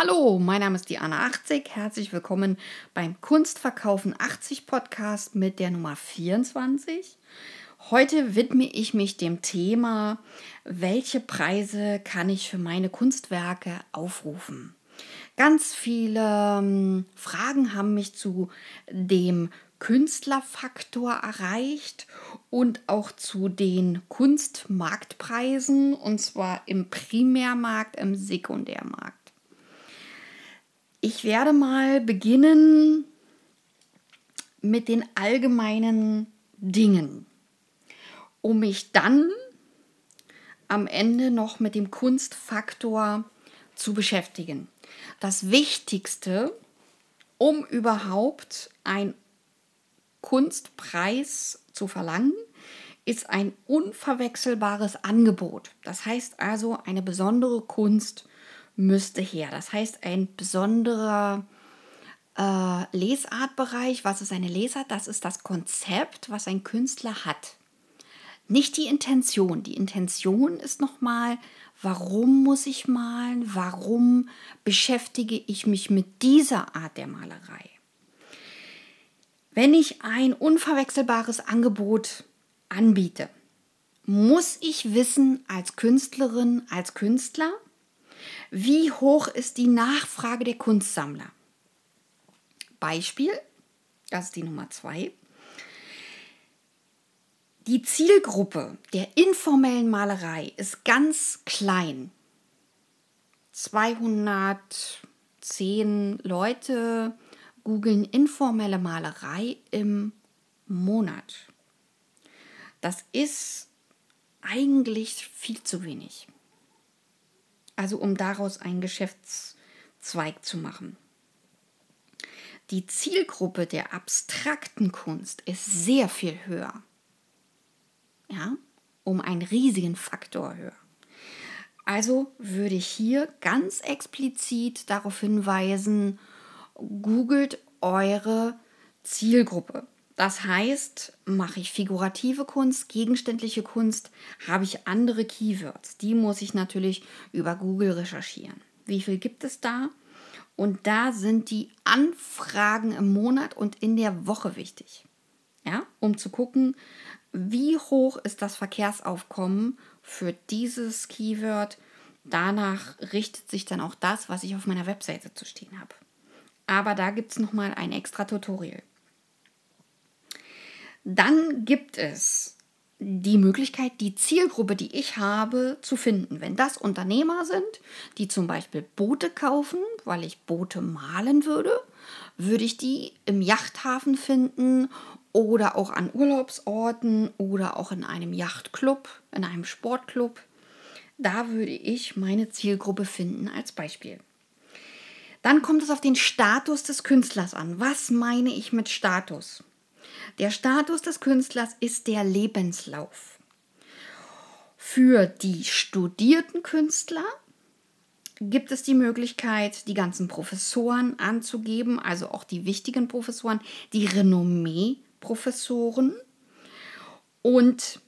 Hallo, mein Name ist Diana 80. Herzlich willkommen beim Kunstverkaufen 80 Podcast mit der Nummer 24. Heute widme ich mich dem Thema, welche Preise kann ich für meine Kunstwerke aufrufen? Ganz viele ähm, Fragen haben mich zu dem Künstlerfaktor erreicht und auch zu den Kunstmarktpreisen und zwar im Primärmarkt, im Sekundärmarkt. Ich werde mal beginnen mit den allgemeinen Dingen, um mich dann am Ende noch mit dem Kunstfaktor zu beschäftigen. Das Wichtigste, um überhaupt ein Kunstpreis zu verlangen, ist ein unverwechselbares Angebot. Das heißt also, eine besondere Kunst müsste her. Das heißt, ein besonderer äh, Lesartbereich. Was ist eine Lesart? Das ist das Konzept, was ein Künstler hat. Nicht die Intention. Die Intention ist nochmal, warum muss ich malen? Warum beschäftige ich mich mit dieser Art der Malerei? Wenn ich ein unverwechselbares Angebot anbiete, muss ich wissen als Künstlerin, als Künstler, wie hoch ist die Nachfrage der Kunstsammler? Beispiel, das ist die Nummer zwei. Die Zielgruppe der informellen Malerei ist ganz klein. 210 Leute googeln informelle Malerei im Monat. Das ist eigentlich viel zu wenig. Also um daraus einen Geschäftszweig zu machen. Die Zielgruppe der abstrakten Kunst ist sehr viel höher. Ja, um einen riesigen Faktor höher. Also würde ich hier ganz explizit darauf hinweisen, googelt eure Zielgruppe. Das heißt, mache ich figurative Kunst, gegenständliche Kunst, habe ich andere Keywords. Die muss ich natürlich über Google recherchieren. Wie viel gibt es da? Und da sind die Anfragen im Monat und in der Woche wichtig. Ja, um zu gucken, wie hoch ist das Verkehrsaufkommen für dieses Keyword. Danach richtet sich dann auch das, was ich auf meiner Webseite zu stehen habe. Aber da gibt es nochmal ein extra Tutorial. Dann gibt es die Möglichkeit, die Zielgruppe, die ich habe, zu finden. Wenn das Unternehmer sind, die zum Beispiel Boote kaufen, weil ich Boote malen würde, würde ich die im Yachthafen finden oder auch an Urlaubsorten oder auch in einem Yachtclub, in einem Sportclub. Da würde ich meine Zielgruppe finden als Beispiel. Dann kommt es auf den Status des Künstlers an. Was meine ich mit Status? Der Status des Künstlers ist der Lebenslauf. Für die studierten Künstler gibt es die Möglichkeit, die ganzen Professoren anzugeben, also auch die wichtigen Professoren, die Renommee-Professoren und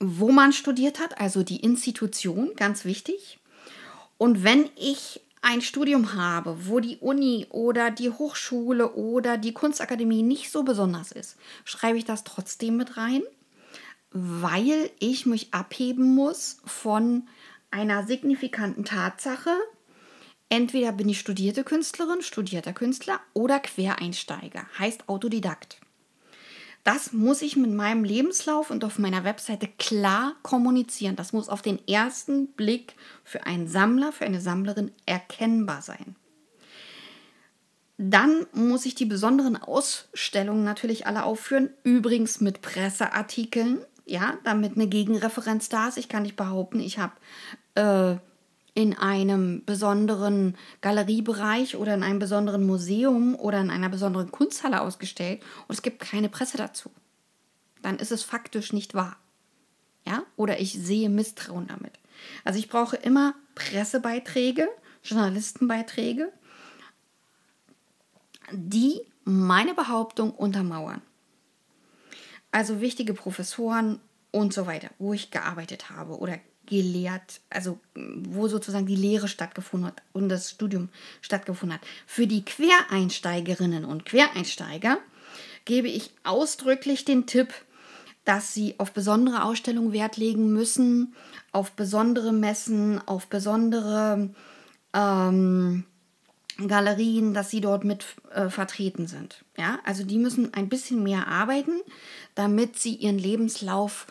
wo man studiert hat, also die Institution, ganz wichtig. Und wenn ich ein Studium habe, wo die Uni oder die Hochschule oder die Kunstakademie nicht so besonders ist, schreibe ich das trotzdem mit rein, weil ich mich abheben muss von einer signifikanten Tatsache. Entweder bin ich studierte Künstlerin, studierter Künstler oder Quereinsteiger, heißt Autodidakt. Das muss ich mit meinem Lebenslauf und auf meiner Webseite klar kommunizieren. Das muss auf den ersten Blick für einen Sammler, für eine Sammlerin erkennbar sein. Dann muss ich die besonderen Ausstellungen natürlich alle aufführen, übrigens mit Presseartikeln, ja, damit eine Gegenreferenz da ist. Ich kann nicht behaupten, ich habe äh, in einem besonderen Galeriebereich oder in einem besonderen Museum oder in einer besonderen Kunsthalle ausgestellt und es gibt keine Presse dazu. Dann ist es faktisch nicht wahr. Ja? Oder ich sehe Misstrauen damit. Also ich brauche immer Pressebeiträge, Journalistenbeiträge, die meine Behauptung untermauern. Also wichtige Professoren und so weiter, wo ich gearbeitet habe oder gelehrt, also wo sozusagen die Lehre stattgefunden hat und das Studium stattgefunden hat. Für die Quereinsteigerinnen und Quereinsteiger gebe ich ausdrücklich den Tipp, dass sie auf besondere Ausstellungen Wert legen müssen, auf besondere Messen, auf besondere ähm, Galerien, dass sie dort mit äh, vertreten sind. Ja, also die müssen ein bisschen mehr arbeiten, damit sie ihren Lebenslauf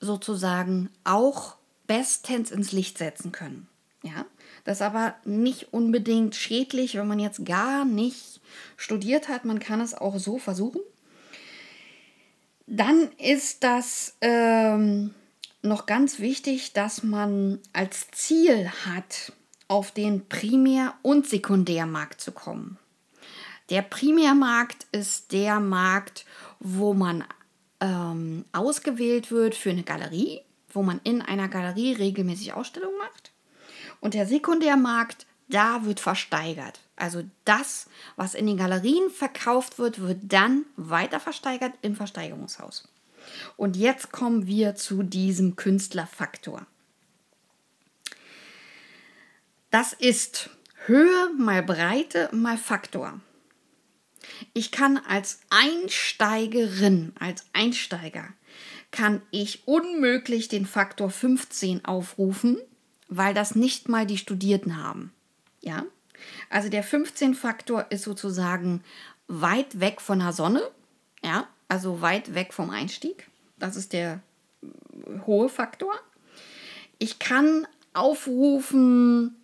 sozusagen auch bestens ins Licht setzen können. Ja, das ist aber nicht unbedingt schädlich, wenn man jetzt gar nicht studiert hat. Man kann es auch so versuchen. Dann ist das ähm, noch ganz wichtig, dass man als Ziel hat, auf den Primär- und Sekundärmarkt zu kommen. Der Primärmarkt ist der Markt, wo man ähm, ausgewählt wird für eine Galerie, wo man in einer Galerie regelmäßig Ausstellungen macht. Und der Sekundärmarkt, da wird versteigert. Also das, was in den Galerien verkauft wird, wird dann weiter versteigert im Versteigerungshaus. Und jetzt kommen wir zu diesem Künstlerfaktor. Das ist Höhe mal Breite mal Faktor. Ich kann als Einsteigerin, als Einsteiger, kann ich unmöglich den Faktor 15 aufrufen, weil das nicht mal die Studierten haben. Ja? Also der 15-Faktor ist sozusagen weit weg von der Sonne, ja, also weit weg vom Einstieg. Das ist der hohe Faktor. Ich kann aufrufen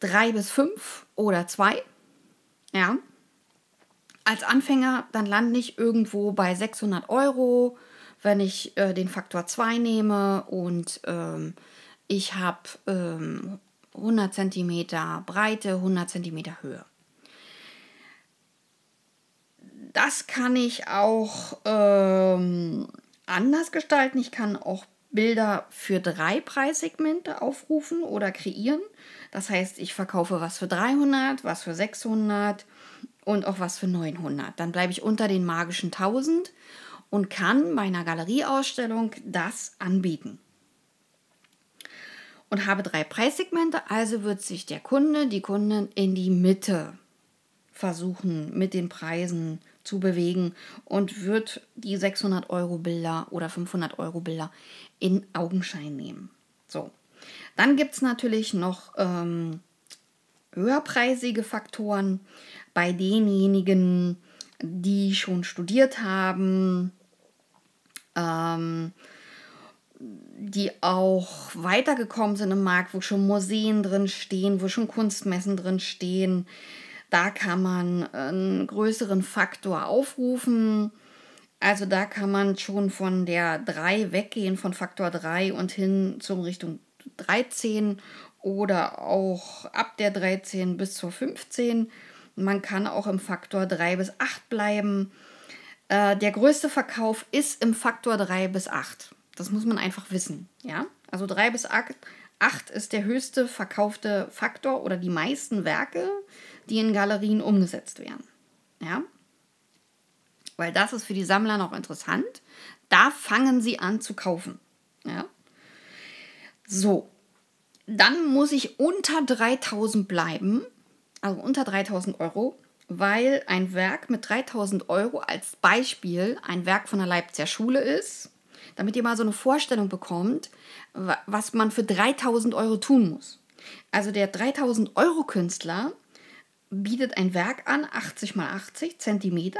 drei bis fünf oder zwei. Ja. Als Anfänger, dann lande ich irgendwo bei 600 Euro, wenn ich äh, den Faktor 2 nehme und ähm, ich habe ähm, 100 cm Breite, 100 cm Höhe. Das kann ich auch ähm, anders gestalten. Ich kann auch Bilder für drei Preissegmente aufrufen oder kreieren. Das heißt, ich verkaufe was für 300, was für 600 und auch was für 900. Dann bleibe ich unter den magischen 1000 und kann meiner Galerieausstellung das anbieten. Und habe drei Preissegmente, also wird sich der Kunde, die Kundin in die Mitte versuchen mit den Preisen zu bewegen und wird die 600 Euro Bilder oder 500 Euro Bilder in Augenschein nehmen. So, dann gibt es natürlich noch ähm, höherpreisige Faktoren bei denjenigen, die schon studiert haben, ähm, die auch weitergekommen sind im Markt, wo schon Museen drin stehen, wo schon Kunstmessen drin stehen, da kann man einen größeren Faktor aufrufen. Also da kann man schon von der 3 weggehen, von Faktor 3 und hin zum Richtung 13 oder auch ab der 13 bis zur 15. Man kann auch im Faktor 3 bis 8 bleiben. Äh, der größte Verkauf ist im Faktor 3 bis 8. Das muss man einfach wissen. Ja? Also 3 bis 8, 8 ist der höchste verkaufte Faktor oder die meisten Werke die in Galerien umgesetzt werden. Ja? Weil das ist für die Sammler noch interessant. Da fangen sie an zu kaufen. Ja? So, dann muss ich unter 3000 bleiben, also unter 3000 Euro, weil ein Werk mit 3000 Euro als Beispiel ein Werk von der Leipziger Schule ist, damit ihr mal so eine Vorstellung bekommt, was man für 3000 Euro tun muss. Also der 3000 Euro Künstler bietet ein Werk an, 80 mal 80 cm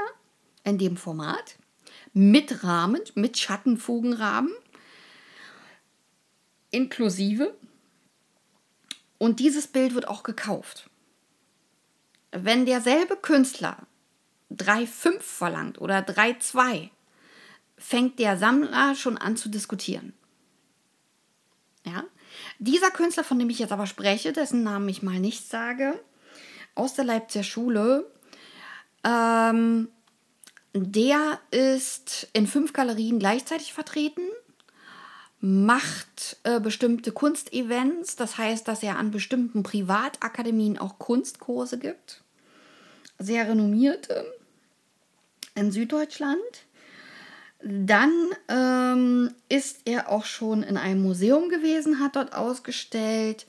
in dem Format, mit Rahmen, mit Schattenfugenrahmen, inklusive. Und dieses Bild wird auch gekauft. Wenn derselbe Künstler 3,5 verlangt oder 3,2, fängt der Sammler schon an zu diskutieren. Ja? Dieser Künstler, von dem ich jetzt aber spreche, dessen Namen ich mal nicht sage, aus der Leipziger Schule. Ähm, der ist in fünf Galerien gleichzeitig vertreten, macht äh, bestimmte Kunstevents, das heißt, dass er an bestimmten Privatakademien auch Kunstkurse gibt. Sehr renommierte in Süddeutschland. Dann ähm, ist er auch schon in einem Museum gewesen, hat dort ausgestellt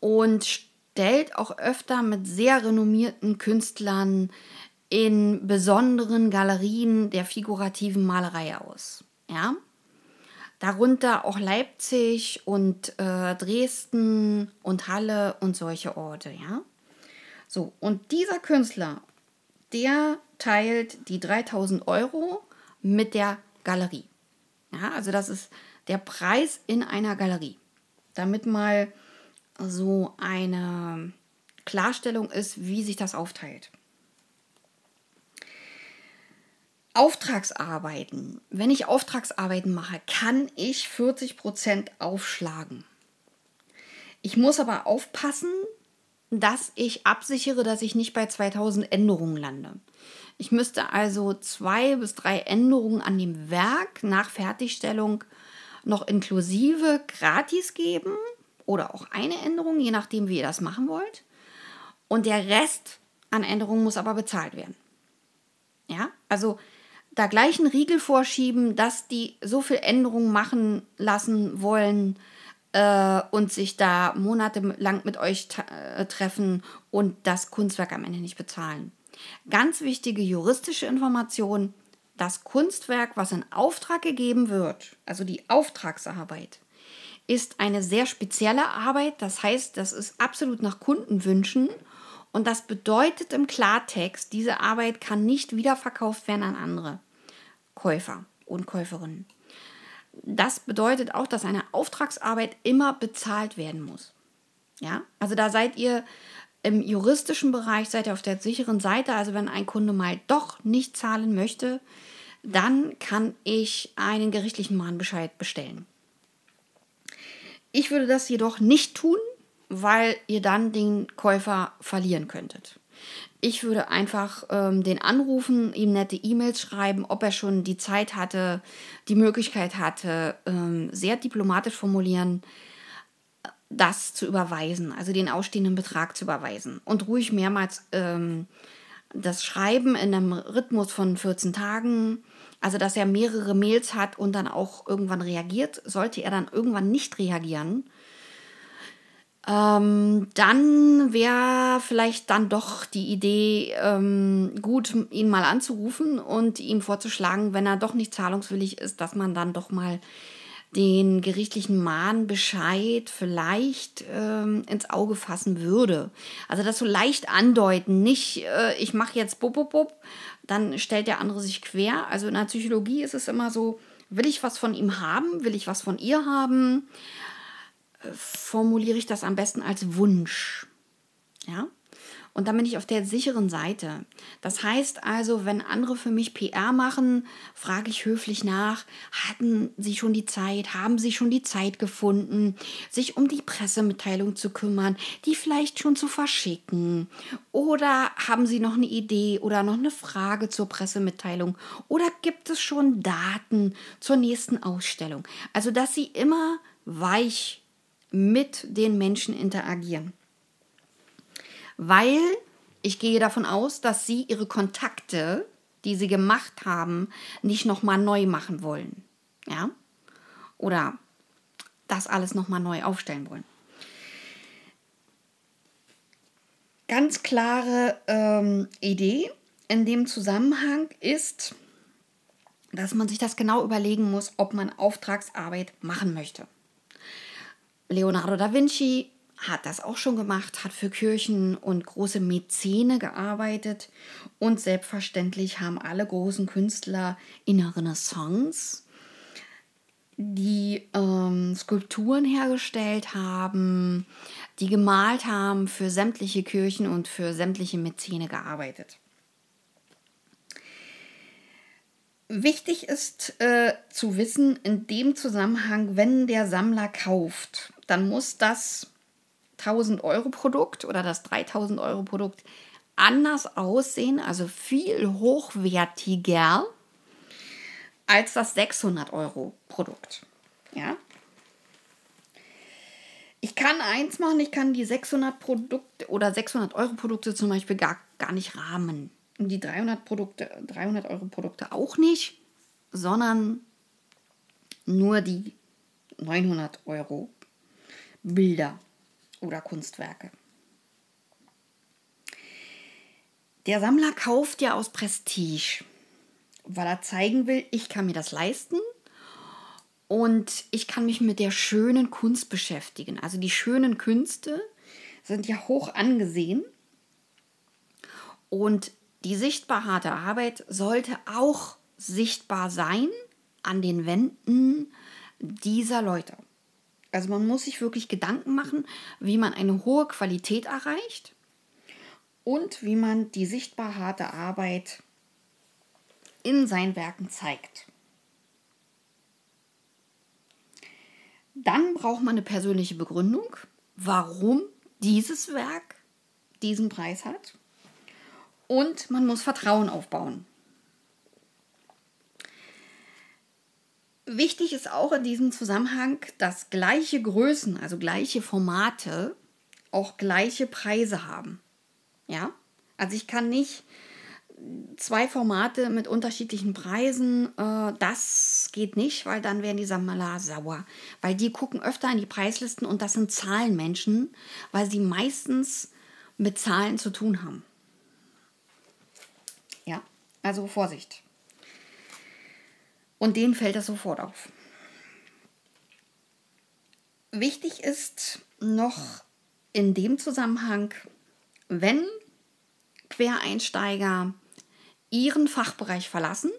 und stellt auch öfter mit sehr renommierten Künstlern in besonderen Galerien der figurativen Malerei aus. Ja? Darunter auch Leipzig und äh, Dresden und Halle und solche Orte, ja. So, und dieser Künstler, der teilt die 3000 Euro mit der Galerie. Ja, also das ist der Preis in einer Galerie. Damit mal so eine Klarstellung ist, wie sich das aufteilt. Auftragsarbeiten. Wenn ich Auftragsarbeiten mache, kann ich 40% aufschlagen. Ich muss aber aufpassen, dass ich absichere, dass ich nicht bei 2000 Änderungen lande. Ich müsste also zwei bis drei Änderungen an dem Werk nach Fertigstellung noch inklusive gratis geben oder auch eine Änderung, je nachdem, wie ihr das machen wollt. Und der Rest an Änderungen muss aber bezahlt werden. Ja, also da gleich einen Riegel vorschieben, dass die so viel Änderungen machen lassen wollen äh, und sich da monatelang mit euch äh, treffen und das Kunstwerk am Ende nicht bezahlen. Ganz wichtige juristische Information, das Kunstwerk, was in Auftrag gegeben wird, also die Auftragsarbeit, ist eine sehr spezielle Arbeit. Das heißt, das ist absolut nach Kundenwünschen. Und das bedeutet im Klartext, diese Arbeit kann nicht wiederverkauft werden an andere Käufer und Käuferinnen. Das bedeutet auch, dass eine Auftragsarbeit immer bezahlt werden muss. Ja, also da seid ihr im juristischen Bereich seid ihr auf der sicheren Seite. Also wenn ein Kunde mal doch nicht zahlen möchte, dann kann ich einen gerichtlichen Mahnbescheid bestellen. Ich würde das jedoch nicht tun, weil ihr dann den Käufer verlieren könntet. Ich würde einfach ähm, den anrufen, ihm nette E-Mails schreiben, ob er schon die Zeit hatte, die Möglichkeit hatte, ähm, sehr diplomatisch formulieren, das zu überweisen, also den ausstehenden Betrag zu überweisen und ruhig mehrmals ähm, das Schreiben in einem Rhythmus von 14 Tagen, also dass er mehrere Mails hat und dann auch irgendwann reagiert. Sollte er dann irgendwann nicht reagieren, ähm, dann wäre vielleicht dann doch die Idee ähm, gut, ihn mal anzurufen und ihm vorzuschlagen, wenn er doch nicht zahlungswillig ist, dass man dann doch mal den gerichtlichen Mahnbescheid vielleicht ähm, ins Auge fassen würde. Also das so leicht andeuten, nicht äh, ich mache jetzt bub, bub, bub, dann stellt der andere sich quer. Also in der Psychologie ist es immer so, will ich was von ihm haben, will ich was von ihr haben, formuliere ich das am besten als Wunsch. Ja? Und dann bin ich auf der sicheren Seite. Das heißt also, wenn andere für mich PR machen, frage ich höflich nach, hatten sie schon die Zeit, haben sie schon die Zeit gefunden, sich um die Pressemitteilung zu kümmern, die vielleicht schon zu verschicken? Oder haben sie noch eine Idee oder noch eine Frage zur Pressemitteilung? Oder gibt es schon Daten zur nächsten Ausstellung? Also, dass sie immer weich mit den Menschen interagieren weil ich gehe davon aus, dass sie ihre Kontakte, die sie gemacht haben, nicht nochmal neu machen wollen. Ja? Oder das alles nochmal neu aufstellen wollen. Ganz klare ähm, Idee in dem Zusammenhang ist, dass man sich das genau überlegen muss, ob man Auftragsarbeit machen möchte. Leonardo da Vinci hat das auch schon gemacht, hat für Kirchen und große Mäzene gearbeitet und selbstverständlich haben alle großen Künstler in der Renaissance die ähm, Skulpturen hergestellt haben, die gemalt haben, für sämtliche Kirchen und für sämtliche Mäzene gearbeitet. Wichtig ist äh, zu wissen, in dem Zusammenhang, wenn der Sammler kauft, dann muss das 1000 Euro Produkt oder das 3000 Euro Produkt anders aussehen, also viel hochwertiger als das 600 Euro Produkt. Ja. Ich kann eins machen, ich kann die 600 Produkte oder 600 Euro Produkte zum Beispiel gar, gar nicht rahmen. Die 300 Produkte, 300 Euro Produkte auch nicht, sondern nur die 900 Euro Bilder oder Kunstwerke. Der Sammler kauft ja aus Prestige, weil er zeigen will, ich kann mir das leisten und ich kann mich mit der schönen Kunst beschäftigen. Also die schönen Künste sind ja hoch angesehen und die sichtbar harte Arbeit sollte auch sichtbar sein an den Wänden dieser Leute. Also man muss sich wirklich Gedanken machen, wie man eine hohe Qualität erreicht und wie man die sichtbar harte Arbeit in seinen Werken zeigt. Dann braucht man eine persönliche Begründung, warum dieses Werk diesen Preis hat. Und man muss Vertrauen aufbauen. Wichtig ist auch in diesem Zusammenhang, dass gleiche Größen, also gleiche Formate, auch gleiche Preise haben. Ja, also ich kann nicht zwei Formate mit unterschiedlichen Preisen, äh, das geht nicht, weil dann werden die Sammler sauer. Weil die gucken öfter in die Preislisten und das sind Zahlenmenschen, weil sie meistens mit Zahlen zu tun haben. Also Vorsicht. Und denen fällt das sofort auf. Wichtig ist noch in dem Zusammenhang, wenn Quereinsteiger ihren Fachbereich verlassen,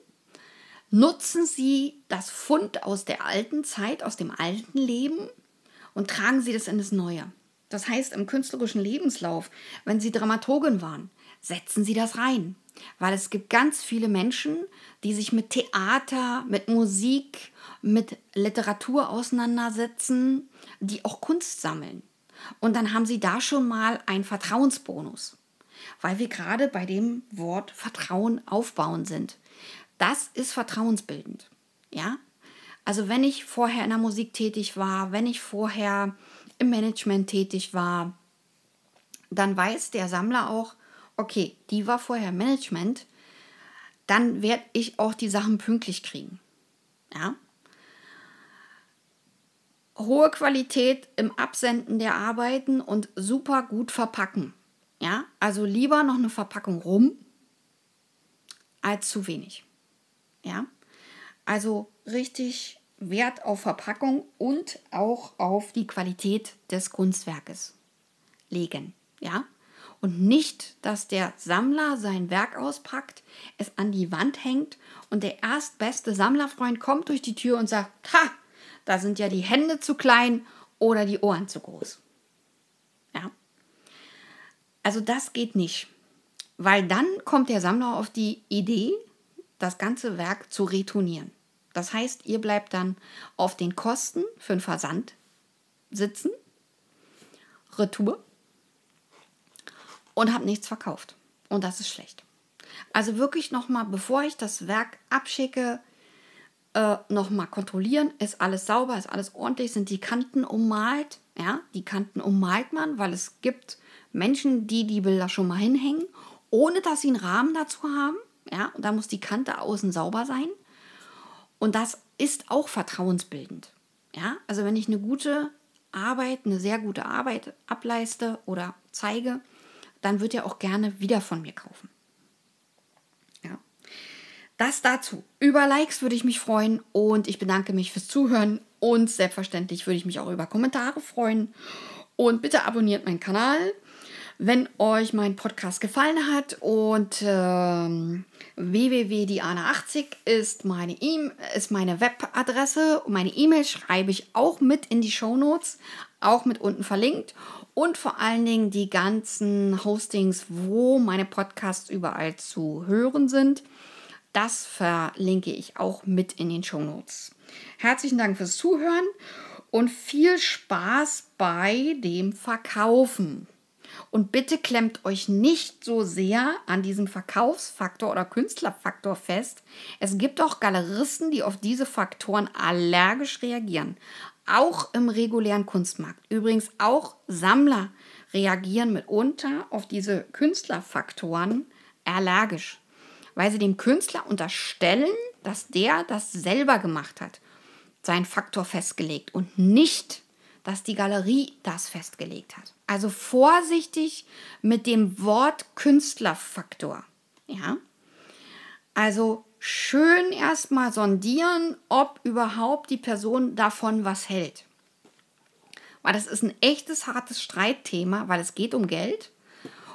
nutzen sie das Fund aus der alten Zeit, aus dem alten Leben und tragen sie das in das Neue. Das heißt, im künstlerischen Lebenslauf, wenn sie Dramaturgin waren, setzen sie das rein. Weil es gibt ganz viele Menschen, die sich mit Theater, mit Musik, mit Literatur auseinandersetzen, die auch Kunst sammeln. Und dann haben sie da schon mal einen Vertrauensbonus weil wir gerade bei dem Wort Vertrauen aufbauen sind. Das ist vertrauensbildend. Ja? Also wenn ich vorher in der Musik tätig war, wenn ich vorher im Management tätig war, dann weiß der Sammler auch, okay, die war vorher Management, dann werde ich auch die Sachen pünktlich kriegen. Ja? Hohe Qualität im Absenden der Arbeiten und super gut verpacken. Ja, also lieber noch eine Verpackung rum als zu wenig. Ja, also richtig Wert auf Verpackung und auch auf die Qualität des Kunstwerkes legen. Ja, und nicht, dass der Sammler sein Werk auspackt, es an die Wand hängt und der erstbeste Sammlerfreund kommt durch die Tür und sagt, ha, da sind ja die Hände zu klein oder die Ohren zu groß. Ja. Also das geht nicht, weil dann kommt der Sammler auf die Idee, das ganze Werk zu retournieren. Das heißt, ihr bleibt dann auf den Kosten für den Versand sitzen, Retour und habt nichts verkauft. Und das ist schlecht. Also wirklich nochmal, bevor ich das Werk abschicke, äh, nochmal kontrollieren, ist alles sauber, ist alles ordentlich, sind die Kanten ummalt. Ja, die Kanten ummalt man, weil es gibt Menschen, die die Bilder schon mal hinhängen, ohne dass sie einen Rahmen dazu haben. Ja, und da muss die Kante außen sauber sein. Und das ist auch vertrauensbildend. Ja, also wenn ich eine gute Arbeit, eine sehr gute Arbeit ableiste oder zeige, dann wird er auch gerne wieder von mir kaufen. Ja. Das dazu. Über Likes würde ich mich freuen und ich bedanke mich fürs Zuhören und selbstverständlich würde ich mich auch über Kommentare freuen. Und bitte abonniert meinen Kanal. Wenn euch mein Podcast gefallen hat und ähm, www.diana80 ist meine, e ist meine Webadresse und meine E-Mail schreibe ich auch mit in die Show Notes, auch mit unten verlinkt und vor allen Dingen die ganzen Hostings, wo meine Podcasts überall zu hören sind. Das verlinke ich auch mit in den Show Notes. Herzlichen Dank fürs Zuhören und viel Spaß bei dem Verkaufen. Und bitte klemmt euch nicht so sehr an diesem Verkaufsfaktor oder Künstlerfaktor fest. Es gibt auch Galeristen, die auf diese Faktoren allergisch reagieren. Auch im regulären Kunstmarkt. Übrigens auch Sammler reagieren mitunter auf diese Künstlerfaktoren allergisch, weil sie dem Künstler unterstellen, dass der das selber gemacht hat, seinen Faktor festgelegt und nicht, dass die Galerie das festgelegt hat. Also vorsichtig mit dem Wort Künstlerfaktor. Ja? Also schön erstmal sondieren, ob überhaupt die Person davon was hält. Weil das ist ein echtes, hartes Streitthema, weil es geht um Geld.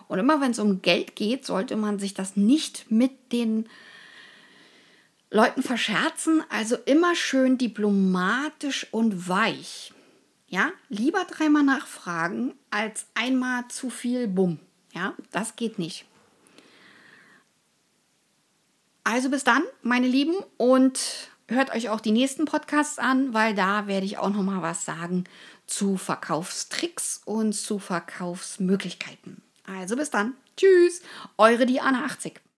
Und immer wenn es um Geld geht, sollte man sich das nicht mit den Leuten verscherzen. Also immer schön diplomatisch und weich. Ja, lieber dreimal nachfragen als einmal zu viel Bumm. Ja, das geht nicht. Also bis dann, meine Lieben, und hört euch auch die nächsten Podcasts an, weil da werde ich auch noch mal was sagen zu Verkaufstricks und zu Verkaufsmöglichkeiten. Also bis dann. Tschüss, eure Diana 80.